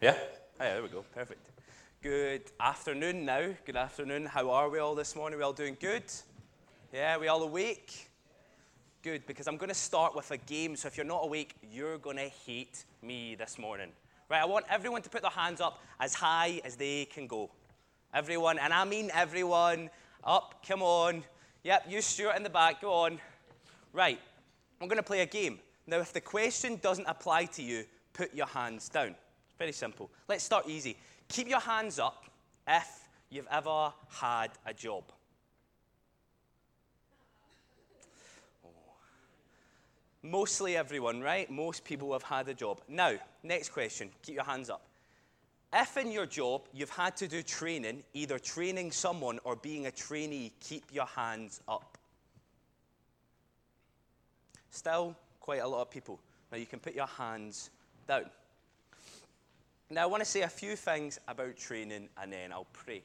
Yeah? Oh, yeah, there we go. Perfect. Good afternoon now. Good afternoon. How are we all this morning? We all doing good? Yeah, we all awake? Good, because I'm going to start with a game. So if you're not awake, you're going to hate me this morning. Right, I want everyone to put their hands up as high as they can go. Everyone, and I mean everyone. Up, come on. Yep, you Stuart in the back, go on. Right, I'm going to play a game. Now, if the question doesn't apply to you, put your hands down. Very simple. Let's start easy. Keep your hands up if you've ever had a job. Oh. Mostly everyone, right? Most people have had a job. Now, next question. Keep your hands up. If in your job you've had to do training, either training someone or being a trainee, keep your hands up. Still, quite a lot of people. Now, you can put your hands down. Now, I want to say a few things about training and then I'll pray.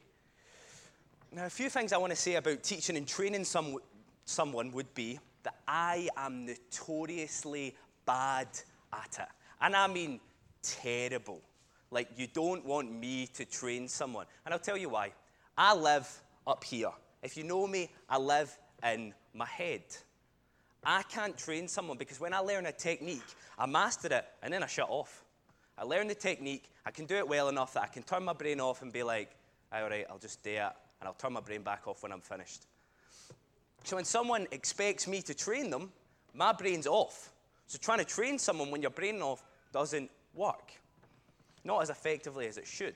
Now, a few things I want to say about teaching and training some, someone would be that I am notoriously bad at it. And I mean terrible. Like, you don't want me to train someone. And I'll tell you why. I live up here. If you know me, I live in my head. I can't train someone because when I learn a technique, I master it and then I shut off. I learn the technique, I can do it well enough that I can turn my brain off and be like, all right, I'll just do it, and I'll turn my brain back off when I'm finished. So when someone expects me to train them, my brain's off. So trying to train someone when your brain off doesn't work. Not as effectively as it should.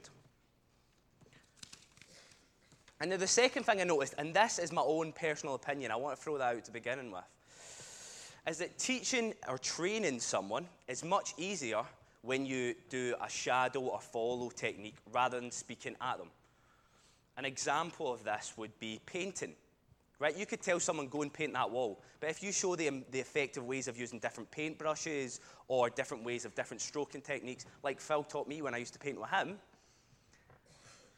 And then the second thing I noticed, and this is my own personal opinion, I want to throw that out to begin with, is that teaching or training someone is much easier when you do a shadow or follow technique rather than speaking at them. An example of this would be painting. Right? You could tell someone, go and paint that wall. But if you show them the effective ways of using different paint brushes or different ways of different stroking techniques, like Phil taught me when I used to paint with him,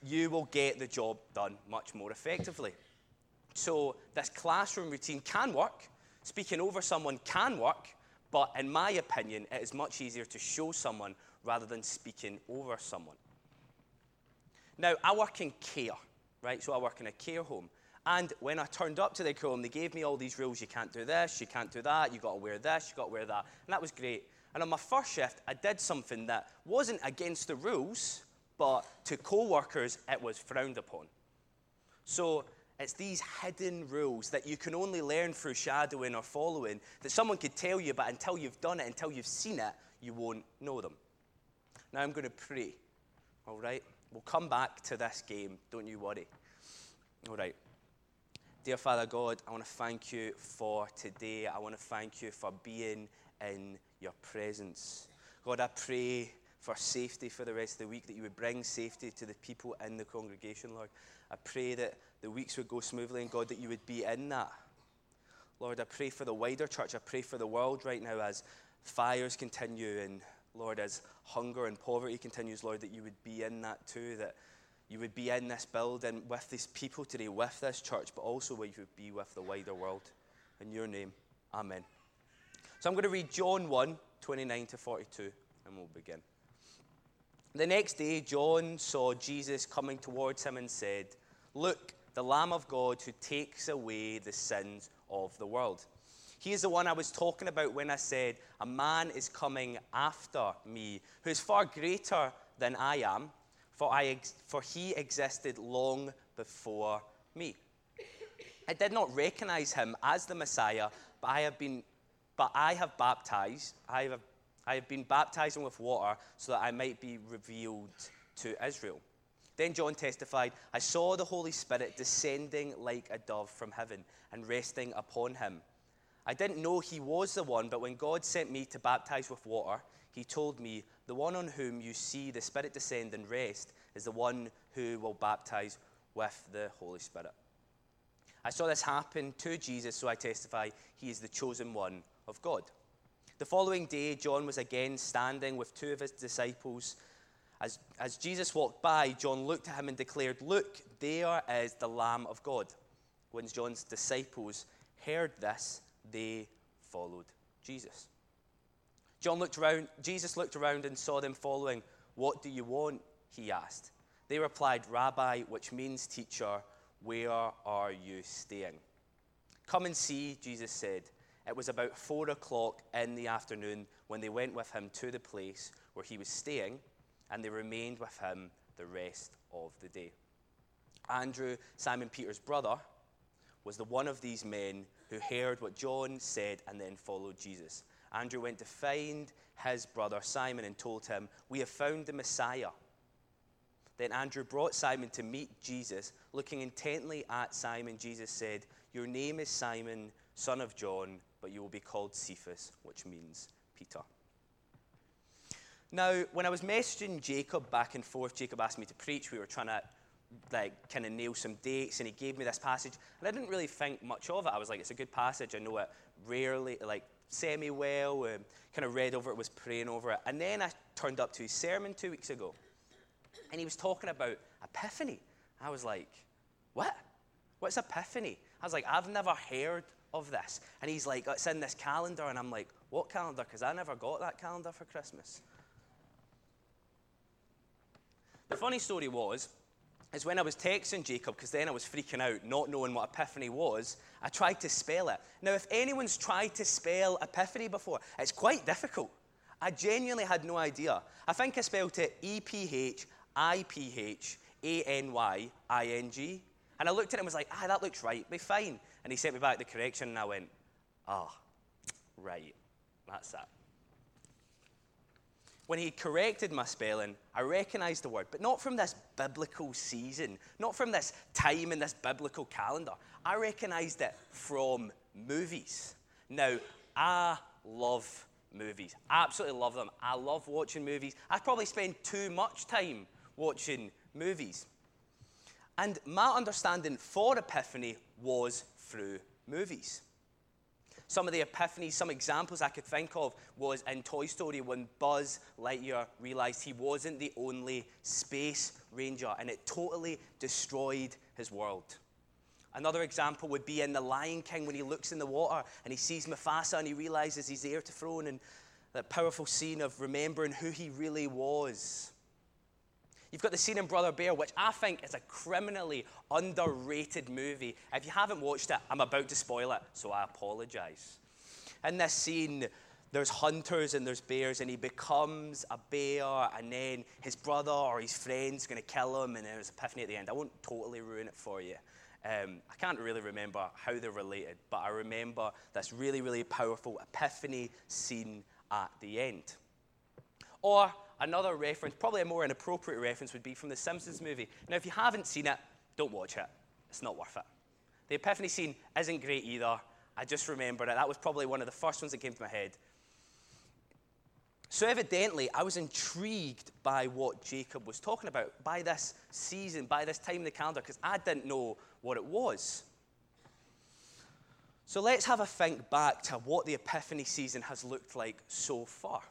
you will get the job done much more effectively. So, this classroom routine can work. Speaking over someone can work, but in my opinion, it is much easier to show someone rather than speaking over someone. Now, I work in care, right? So I work in a care home. And when I turned up to the care home, they gave me all these rules. You can't do this, you can't do that, you got to wear this, you got to wear that. And that was great. And on my first shift, I did something that wasn't against the rules, but to co workers, it was frowned upon. So it's these hidden rules that you can only learn through shadowing or following that someone could tell you, but until you've done it, until you've seen it, you won't know them. Now I'm going to pray. All right? We'll come back to this game. Don't you worry. All right. Dear Father God, I want to thank you for today. I want to thank you for being in your presence. God, I pray for safety for the rest of the week, that you would bring safety to the people in the congregation, Lord. I pray that the weeks would go smoothly, and God, that you would be in that. Lord, I pray for the wider church. I pray for the world right now as fires continue, and Lord, as hunger and poverty continues, Lord, that you would be in that too, that you would be in this building with these people today, with this church, but also where you would be with the wider world. In your name, amen. So I'm going to read John 1 29 to 42, and we'll begin. The next day, John saw Jesus coming towards him and said, Look, the Lamb of God who takes away the sins of the world. He is the one I was talking about when I said, A man is coming after me who is far greater than I am, for, I ex- for he existed long before me. I did not recognize him as the Messiah, but I have been but I have baptized, I have, I have been baptizing with water so that I might be revealed to Israel. Then John testified, I saw the Holy Spirit descending like a dove from heaven and resting upon him. I didn't know he was the one, but when God sent me to baptize with water, he told me, The one on whom you see the Spirit descend and rest is the one who will baptize with the Holy Spirit. I saw this happen to Jesus, so I testify he is the chosen one of God. The following day, John was again standing with two of his disciples as, as Jesus walked by, John looked at him and declared, Look, there is the Lamb of God. When John's disciples heard this, they followed Jesus. John looked around, Jesus looked around and saw them following. What do you want? He asked. They replied, Rabbi, which means teacher, where are you staying? Come and see, Jesus said. It was about four o'clock in the afternoon when they went with him to the place where he was staying, and they remained with him the rest of the day. Andrew, Simon Peter's brother, was the one of these men who heard what John said and then followed Jesus. Andrew went to find his brother Simon and told him, We have found the Messiah. Then Andrew brought Simon to meet Jesus. Looking intently at Simon, Jesus said, Your name is Simon, son of John, but you will be called Cephas, which means Peter. Now, when I was messaging Jacob back and forth, Jacob asked me to preach. We were trying to like kind of nail some dates, and he gave me this passage, and I didn't really think much of it. I was like, it's a good passage. I know it rarely, like semi well. Um, kind of read over it, was praying over it, and then I turned up to his sermon two weeks ago, and he was talking about epiphany. I was like, what? What's epiphany? I was like, I've never heard of this. And he's like, it's in this calendar. And I'm like, what calendar? Because I never got that calendar for Christmas. The funny story was, is when I was texting Jacob, because then I was freaking out, not knowing what Epiphany was, I tried to spell it. Now, if anyone's tried to spell Epiphany before, it's quite difficult. I genuinely had no idea. I think I spelled it E P H I P H A N Y I N G. And I looked at it and was like, ah, that looks right, be fine. And he sent me back the correction, and I went, ah, oh, right, that's that. When he corrected my spelling, I recognized the word, but not from this biblical season, not from this time in this biblical calendar. I recognized it from movies. Now, I love movies. I absolutely love them. I love watching movies. I probably spend too much time watching movies. And my understanding for Epiphany was through movies. Some of the epiphanies, some examples I could think of was in Toy Story when Buzz Lightyear realized he wasn't the only space ranger and it totally destroyed his world. Another example would be in The Lion King when he looks in the water and he sees Mufasa and he realizes he's heir to throne and that powerful scene of remembering who he really was. You've got the scene in Brother Bear, which I think is a criminally underrated movie. If you haven't watched it, I'm about to spoil it, so I apologize. In this scene, there's hunters and there's bears, and he becomes a bear, and then his brother or his friend's going to kill him, and there's epiphany at the end. I won't totally ruin it for you. Um, I can't really remember how they're related, but I remember this really, really powerful epiphany scene at the end. Or Another reference, probably a more inappropriate reference, would be from the Simpsons movie. Now, if you haven't seen it, don't watch it. It's not worth it. The Epiphany scene isn't great either. I just remember it. That was probably one of the first ones that came to my head. So, evidently, I was intrigued by what Jacob was talking about, by this season, by this time in the calendar, because I didn't know what it was. So, let's have a think back to what the Epiphany season has looked like so far.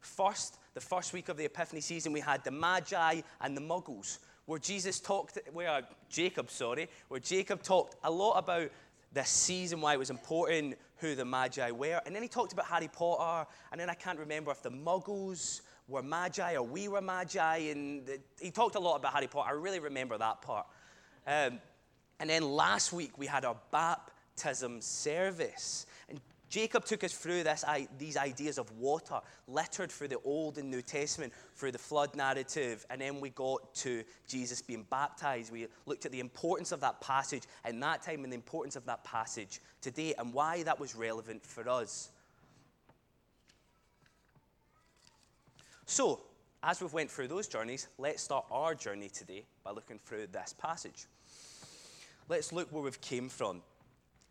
First, the first week of the Epiphany season, we had the Magi and the Muggles, where Jesus talked, where Jacob, sorry, where Jacob talked a lot about this season, why it was important, who the Magi were. And then he talked about Harry Potter, and then I can't remember if the Muggles were Magi or we were Magi. And the, he talked a lot about Harry Potter. I really remember that part. Um, and then last week, we had our baptism service. Jacob took us through this, these ideas of water, littered through the Old and New Testament, through the flood narrative, and then we got to Jesus being baptized. We looked at the importance of that passage in that time and the importance of that passage today and why that was relevant for us. So, as we've went through those journeys, let's start our journey today by looking through this passage. Let's look where we've came from.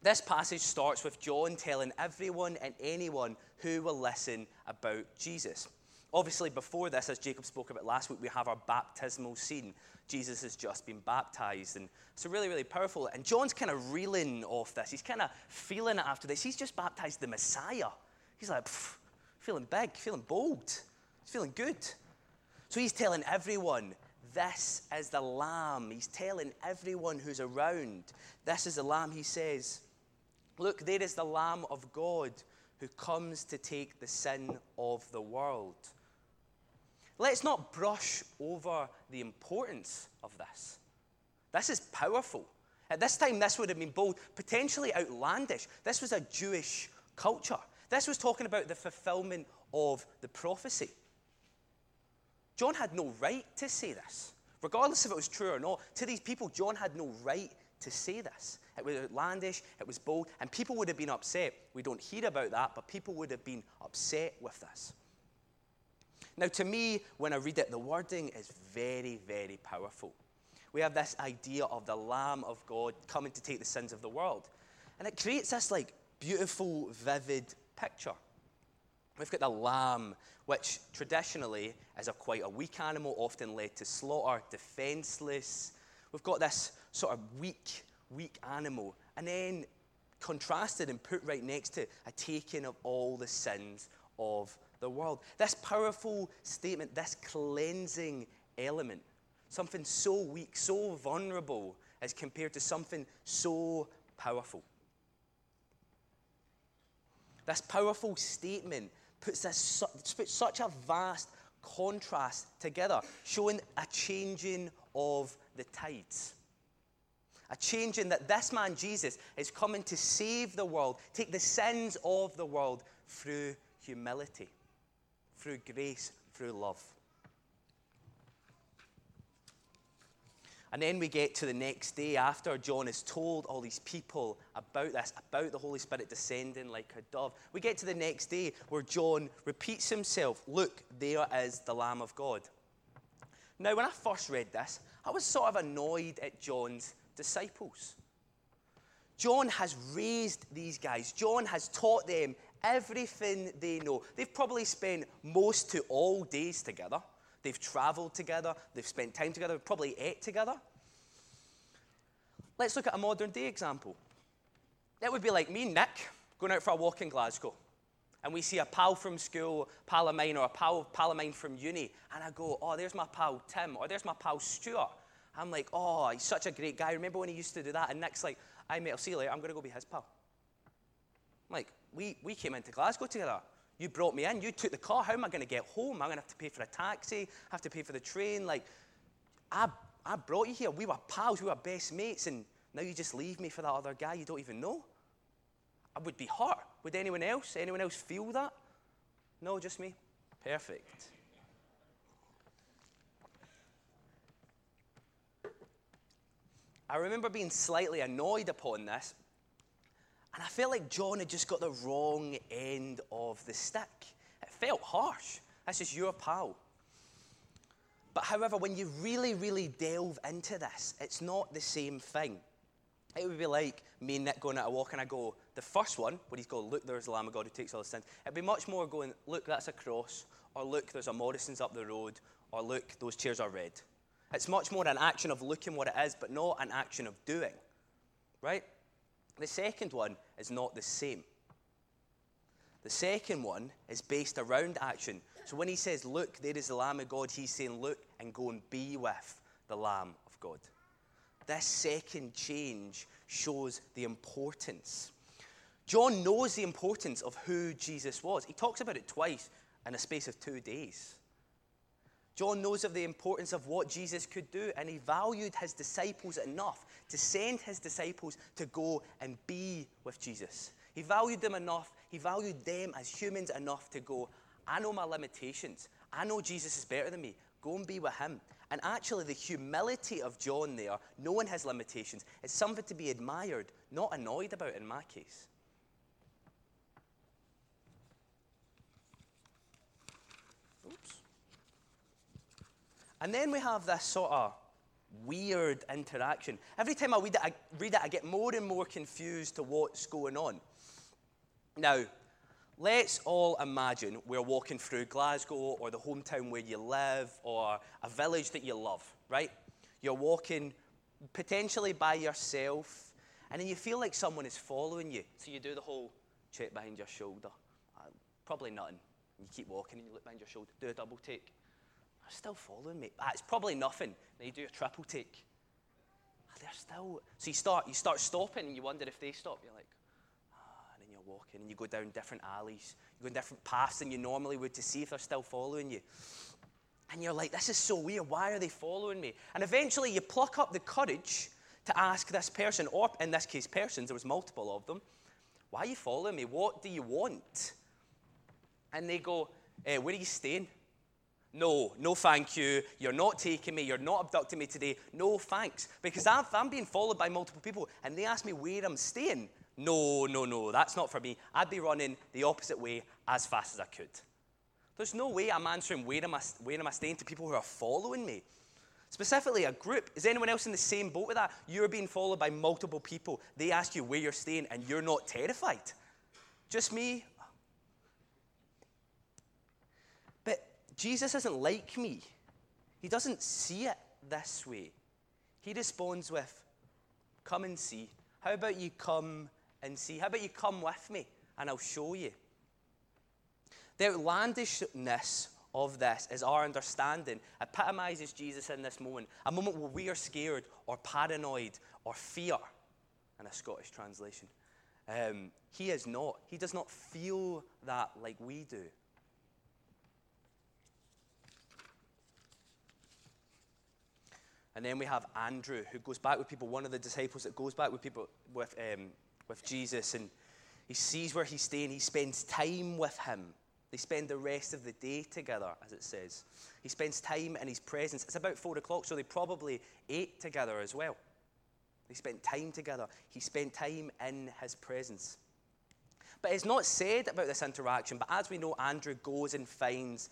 This passage starts with John telling everyone and anyone who will listen about Jesus. Obviously, before this, as Jacob spoke about last week, we have our baptismal scene. Jesus has just been baptized. And it's a really, really powerful. And John's kind of reeling off this. He's kind of feeling it after this. He's just baptized the Messiah. He's like, feeling big, feeling bold. He's feeling good. So he's telling everyone this is the Lamb. He's telling everyone who's around, this is the Lamb, he says. Look, there is the Lamb of God who comes to take the sin of the world. let's not brush over the importance of this. This is powerful. At this time, this would have been bold, potentially outlandish. This was a Jewish culture. This was talking about the fulfillment of the prophecy. John had no right to say this. Regardless if it was true or not, to these people, John had no right to say this. It was outlandish, it was bold, and people would have been upset. We don't hear about that, but people would have been upset with this. Now, to me, when I read it, the wording is very, very powerful. We have this idea of the Lamb of God coming to take the sins of the world. And it creates this like beautiful, vivid picture. We've got the lamb, which traditionally is a quite a weak animal, often led to slaughter, defenseless. We've got this sort of weak, weak animal, and then contrasted and put right next to a taking of all the sins of the world. This powerful statement, this cleansing element, something so weak, so vulnerable, as compared to something so powerful. This powerful statement puts, this, puts such a vast contrast together, showing a changing of the tides. A change in that this man, Jesus, is coming to save the world, take the sins of the world through humility, through grace, through love. And then we get to the next day after John has told all these people about this, about the Holy Spirit descending like a dove. We get to the next day where John repeats himself Look, there is the Lamb of God. Now, when I first read this, I was sort of annoyed at John's disciples. John has raised these guys, John has taught them everything they know. They've probably spent most to all days together. They've traveled together, they've spent time together, probably ate together. Let's look at a modern day example. That would be like me and Nick going out for a walk in Glasgow. And we see a pal from school, pal of mine, or a pal, pal of mine from uni. And I go, oh, there's my pal Tim, or there's my pal Stuart. I'm like, oh, he's such a great guy. Remember when he used to do that? And Nick's like, I met, I'll see you later. I'm going to go be his pal. I'm like, we, we came into Glasgow together. You brought me in. You took the car. How am I going to get home? I'm going to have to pay for a taxi, have to pay for the train. Like, I, I brought you here. We were pals. We were best mates. And now you just leave me for that other guy you don't even know. I would be hurt. Would anyone else? Anyone else feel that? No, just me. Perfect. I remember being slightly annoyed upon this and I felt like John had just got the wrong end of the stick. It felt harsh. That's just your pal. But however, when you really, really delve into this, it's not the same thing. It would be like me and Nick going out a walk and I go, the first one, where he's going, look, there's the Lamb of God who takes all the sins. It'd be much more going, look, that's a cross, or look, there's a Morrison's up the road, or look, those chairs are red. It's much more an action of looking what it is, but not an action of doing. Right? The second one is not the same. The second one is based around action. So when he says, Look, there is the Lamb of God, he's saying, Look and go and be with the Lamb of God. This second change shows the importance. John knows the importance of who Jesus was. He talks about it twice in a space of two days. John knows of the importance of what Jesus could do, and he valued his disciples enough to send his disciples to go and be with Jesus. He valued them enough, he valued them as humans enough to go, I know my limitations. I know Jesus is better than me. Go and be with him. And actually, the humility of John there, knowing his limitations, is something to be admired, not annoyed about in my case. And then we have this sort of weird interaction. Every time I read it, I read it, I get more and more confused to what's going on. Now, let's all imagine we're walking through Glasgow or the hometown where you live or a village that you love, right? You're walking potentially by yourself, and then you feel like someone is following you. So you do the whole check behind your shoulder. Uh, probably nothing. You keep walking and you look behind your shoulder, do a double take. They're still following me. Ah, it's probably nothing. Then you do a triple take. Ah, they're still. So you start, you start stopping and you wonder if they stop. You're like, ah, and then you're walking and you go down different alleys. You go in different paths than you normally would to see if they're still following you. And you're like, this is so weird. Why are they following me? And eventually you pluck up the courage to ask this person, or in this case, persons, there was multiple of them, why are you following me? What do you want? And they go, eh, where are you staying? No, no, thank you. You're not taking me. You're not abducting me today. No, thanks. Because i am being followed by multiple people and they ask me where I'm staying. No, no, no, that's not for me. I'd be running the opposite way as fast as I could. There's no way I'm answering where am I, where am I staying to people who are following me. Specifically, a group. Is anyone else in the same boat with that? You're being followed by multiple people. They ask you where you're staying and you're not terrified. Just me? But Jesus isn't like me. He doesn't see it this way. He responds with, Come and see. How about you come and see. How about you come with me and I'll show you? The outlandishness of this is our understanding epitomizes Jesus in this moment, a moment where we are scared or paranoid or fear, in a Scottish translation. Um, he is not. He does not feel that like we do. And then we have Andrew, who goes back with people, one of the disciples that goes back with people with um, with Jesus and he sees where he's staying. He spends time with him. They spend the rest of the day together, as it says. He spends time in his presence. It's about four o'clock, so they probably ate together as well. They spent time together. He spent time in his presence. But it's not said about this interaction, but as we know, Andrew goes and finds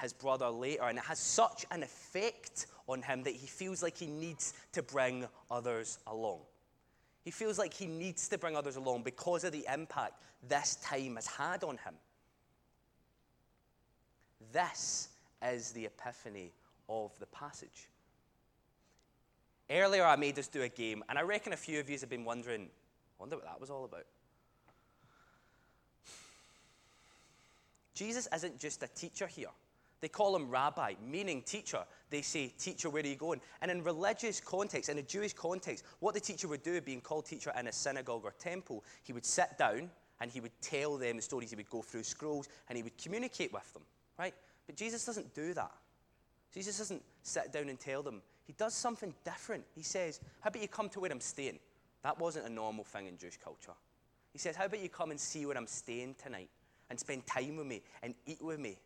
his brother later, and it has such an effect on him that he feels like he needs to bring others along. He feels like he needs to bring others along because of the impact this time has had on him. This is the epiphany of the passage. Earlier, I made us do a game, and I reckon a few of you have been wondering, I wonder what that was all about. Jesus isn't just a teacher here. They call him rabbi, meaning teacher. They say, Teacher, where are you going? And in religious context, in a Jewish context, what the teacher would do, being called teacher in a synagogue or temple, he would sit down and he would tell them the stories. He would go through scrolls and he would communicate with them, right? But Jesus doesn't do that. Jesus doesn't sit down and tell them. He does something different. He says, How about you come to where I'm staying? That wasn't a normal thing in Jewish culture. He says, How about you come and see where I'm staying tonight and spend time with me and eat with me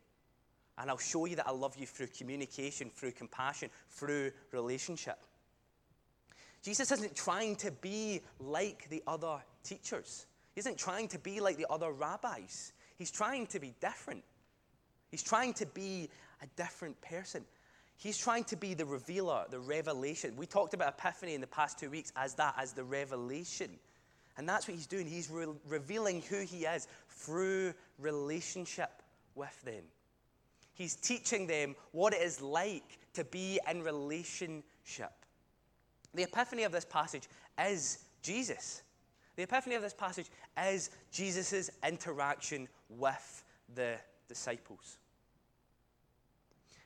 and I'll show you that I love you through communication, through compassion, through relationship. Jesus isn't trying to be like the other teachers. He isn't trying to be like the other rabbis. He's trying to be different. He's trying to be a different person. He's trying to be the revealer, the revelation. We talked about Epiphany in the past two weeks as that, as the revelation. And that's what he's doing. He's re- revealing who he is through relationship with them. He's teaching them what it is like to be in relationship. The epiphany of this passage is Jesus. The epiphany of this passage is Jesus' interaction with the disciples.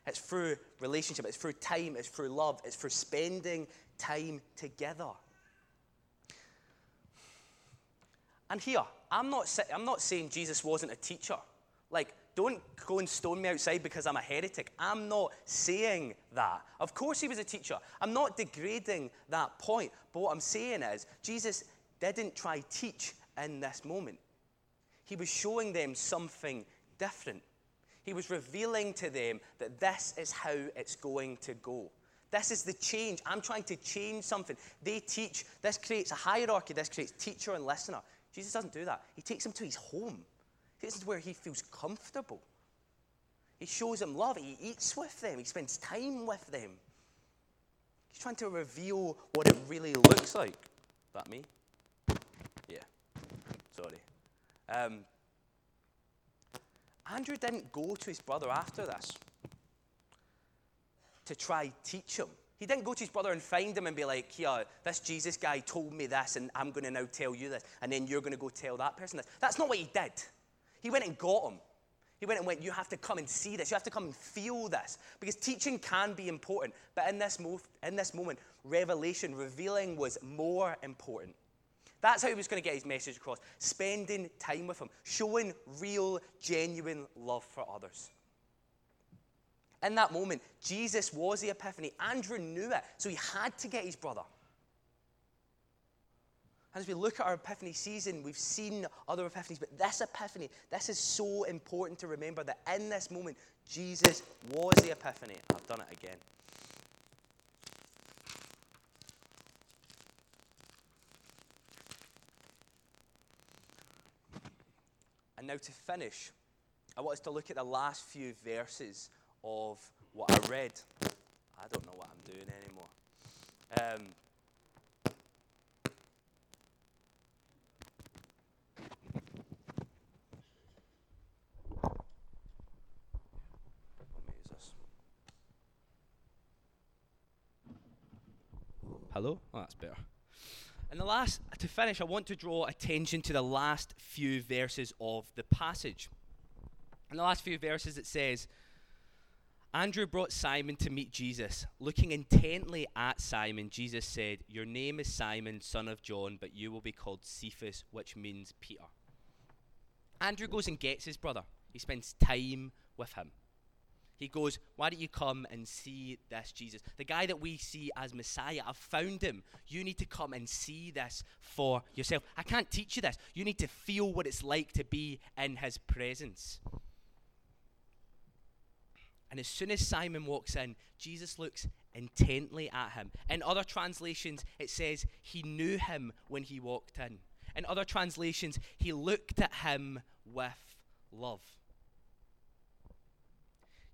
It's through relationship, it's through time, it's through love, it's through spending time together. And here, I'm not, I'm not saying Jesus wasn't a teacher. Like, don't go and stone me outside because I'm a heretic. I'm not saying that. Of course, he was a teacher. I'm not degrading that point. But what I'm saying is, Jesus didn't try teach in this moment. He was showing them something different. He was revealing to them that this is how it's going to go. This is the change. I'm trying to change something. They teach. This creates a hierarchy. This creates teacher and listener. Jesus doesn't do that. He takes them to his home. This is where he feels comfortable. He shows them love. He eats with them. He spends time with them. He's trying to reveal what it really looks like. That me? Yeah. Sorry. Um, Andrew didn't go to his brother after this to try teach him. He didn't go to his brother and find him and be like, yeah, this Jesus guy told me this, and I'm going to now tell you this, and then you're going to go tell that person this. That's not what he did. He went and got him. He went and went, You have to come and see this. You have to come and feel this. Because teaching can be important. But in this, mo- in this moment, revelation, revealing was more important. That's how he was going to get his message across. Spending time with him, showing real, genuine love for others. In that moment, Jesus was the epiphany. Andrew knew it, so he had to get his brother. As we look at our Epiphany season, we've seen other Epiphanies, but this Epiphany, this is so important to remember that in this moment, Jesus was the Epiphany. I've done it again. And now to finish, I want us to look at the last few verses of what I read. I don't know what I'm doing anymore. Um, Hello? Oh, that's better. And the last, to finish, I want to draw attention to the last few verses of the passage. In the last few verses, it says, Andrew brought Simon to meet Jesus. Looking intently at Simon, Jesus said, Your name is Simon, son of John, but you will be called Cephas, which means Peter. Andrew goes and gets his brother. He spends time with him. He goes, Why don't you come and see this Jesus? The guy that we see as Messiah, I've found him. You need to come and see this for yourself. I can't teach you this. You need to feel what it's like to be in his presence. And as soon as Simon walks in, Jesus looks intently at him. In other translations, it says he knew him when he walked in. In other translations, he looked at him with love.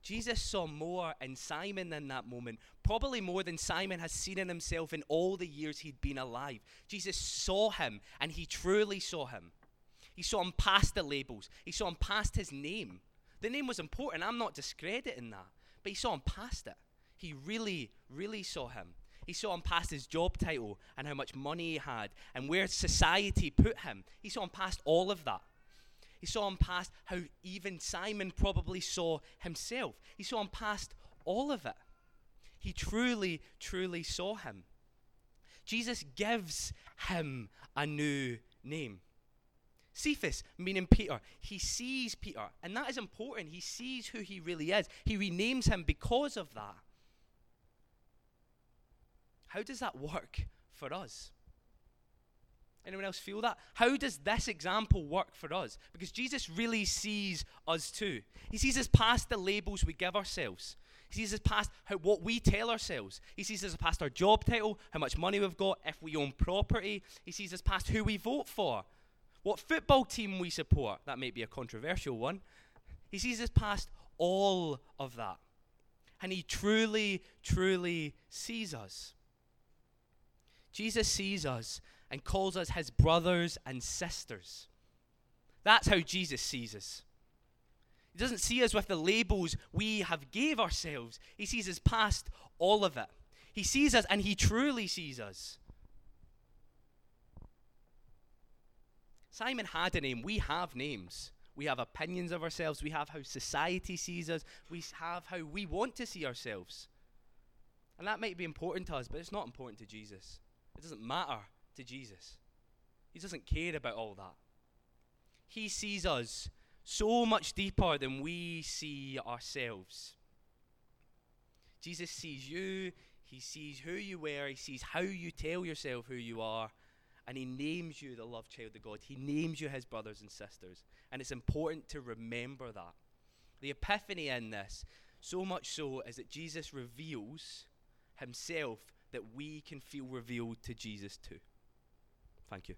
Jesus saw more in Simon in that moment, probably more than Simon has seen in himself in all the years he'd been alive. Jesus saw him, and he truly saw him. He saw him past the labels, he saw him past his name. The name was important, I'm not discrediting that, but he saw him past it. He really, really saw him. He saw him past his job title and how much money he had and where society put him. He saw him past all of that. He saw him past how even Simon probably saw himself. He saw him past all of it. He truly, truly saw him. Jesus gives him a new name. Cephas, meaning Peter. He sees Peter, and that is important. He sees who he really is. He renames him because of that. How does that work for us? Anyone else feel that? How does this example work for us? Because Jesus really sees us too. He sees us past the labels we give ourselves. He sees us past how, what we tell ourselves. He sees us past our job title, how much money we've got, if we own property. He sees us past who we vote for, what football team we support. That might be a controversial one. He sees us past all of that. And he truly, truly sees us. Jesus sees us and calls us his brothers and sisters. That's how Jesus sees us. He doesn't see us with the labels we have gave ourselves. He sees us past all of it. He sees us and he truly sees us. Simon had a name. We have names. We have opinions of ourselves. We have how society sees us. We have how we want to see ourselves. And that might be important to us, but it's not important to Jesus. It doesn't matter to Jesus. He doesn't care about all that. He sees us so much deeper than we see ourselves. Jesus sees you, he sees who you were, he sees how you tell yourself who you are, and he names you the loved child of God. He names you his brothers and sisters. And it's important to remember that. The epiphany in this, so much so, is that Jesus reveals himself that we can feel revealed to Jesus too. Thank you.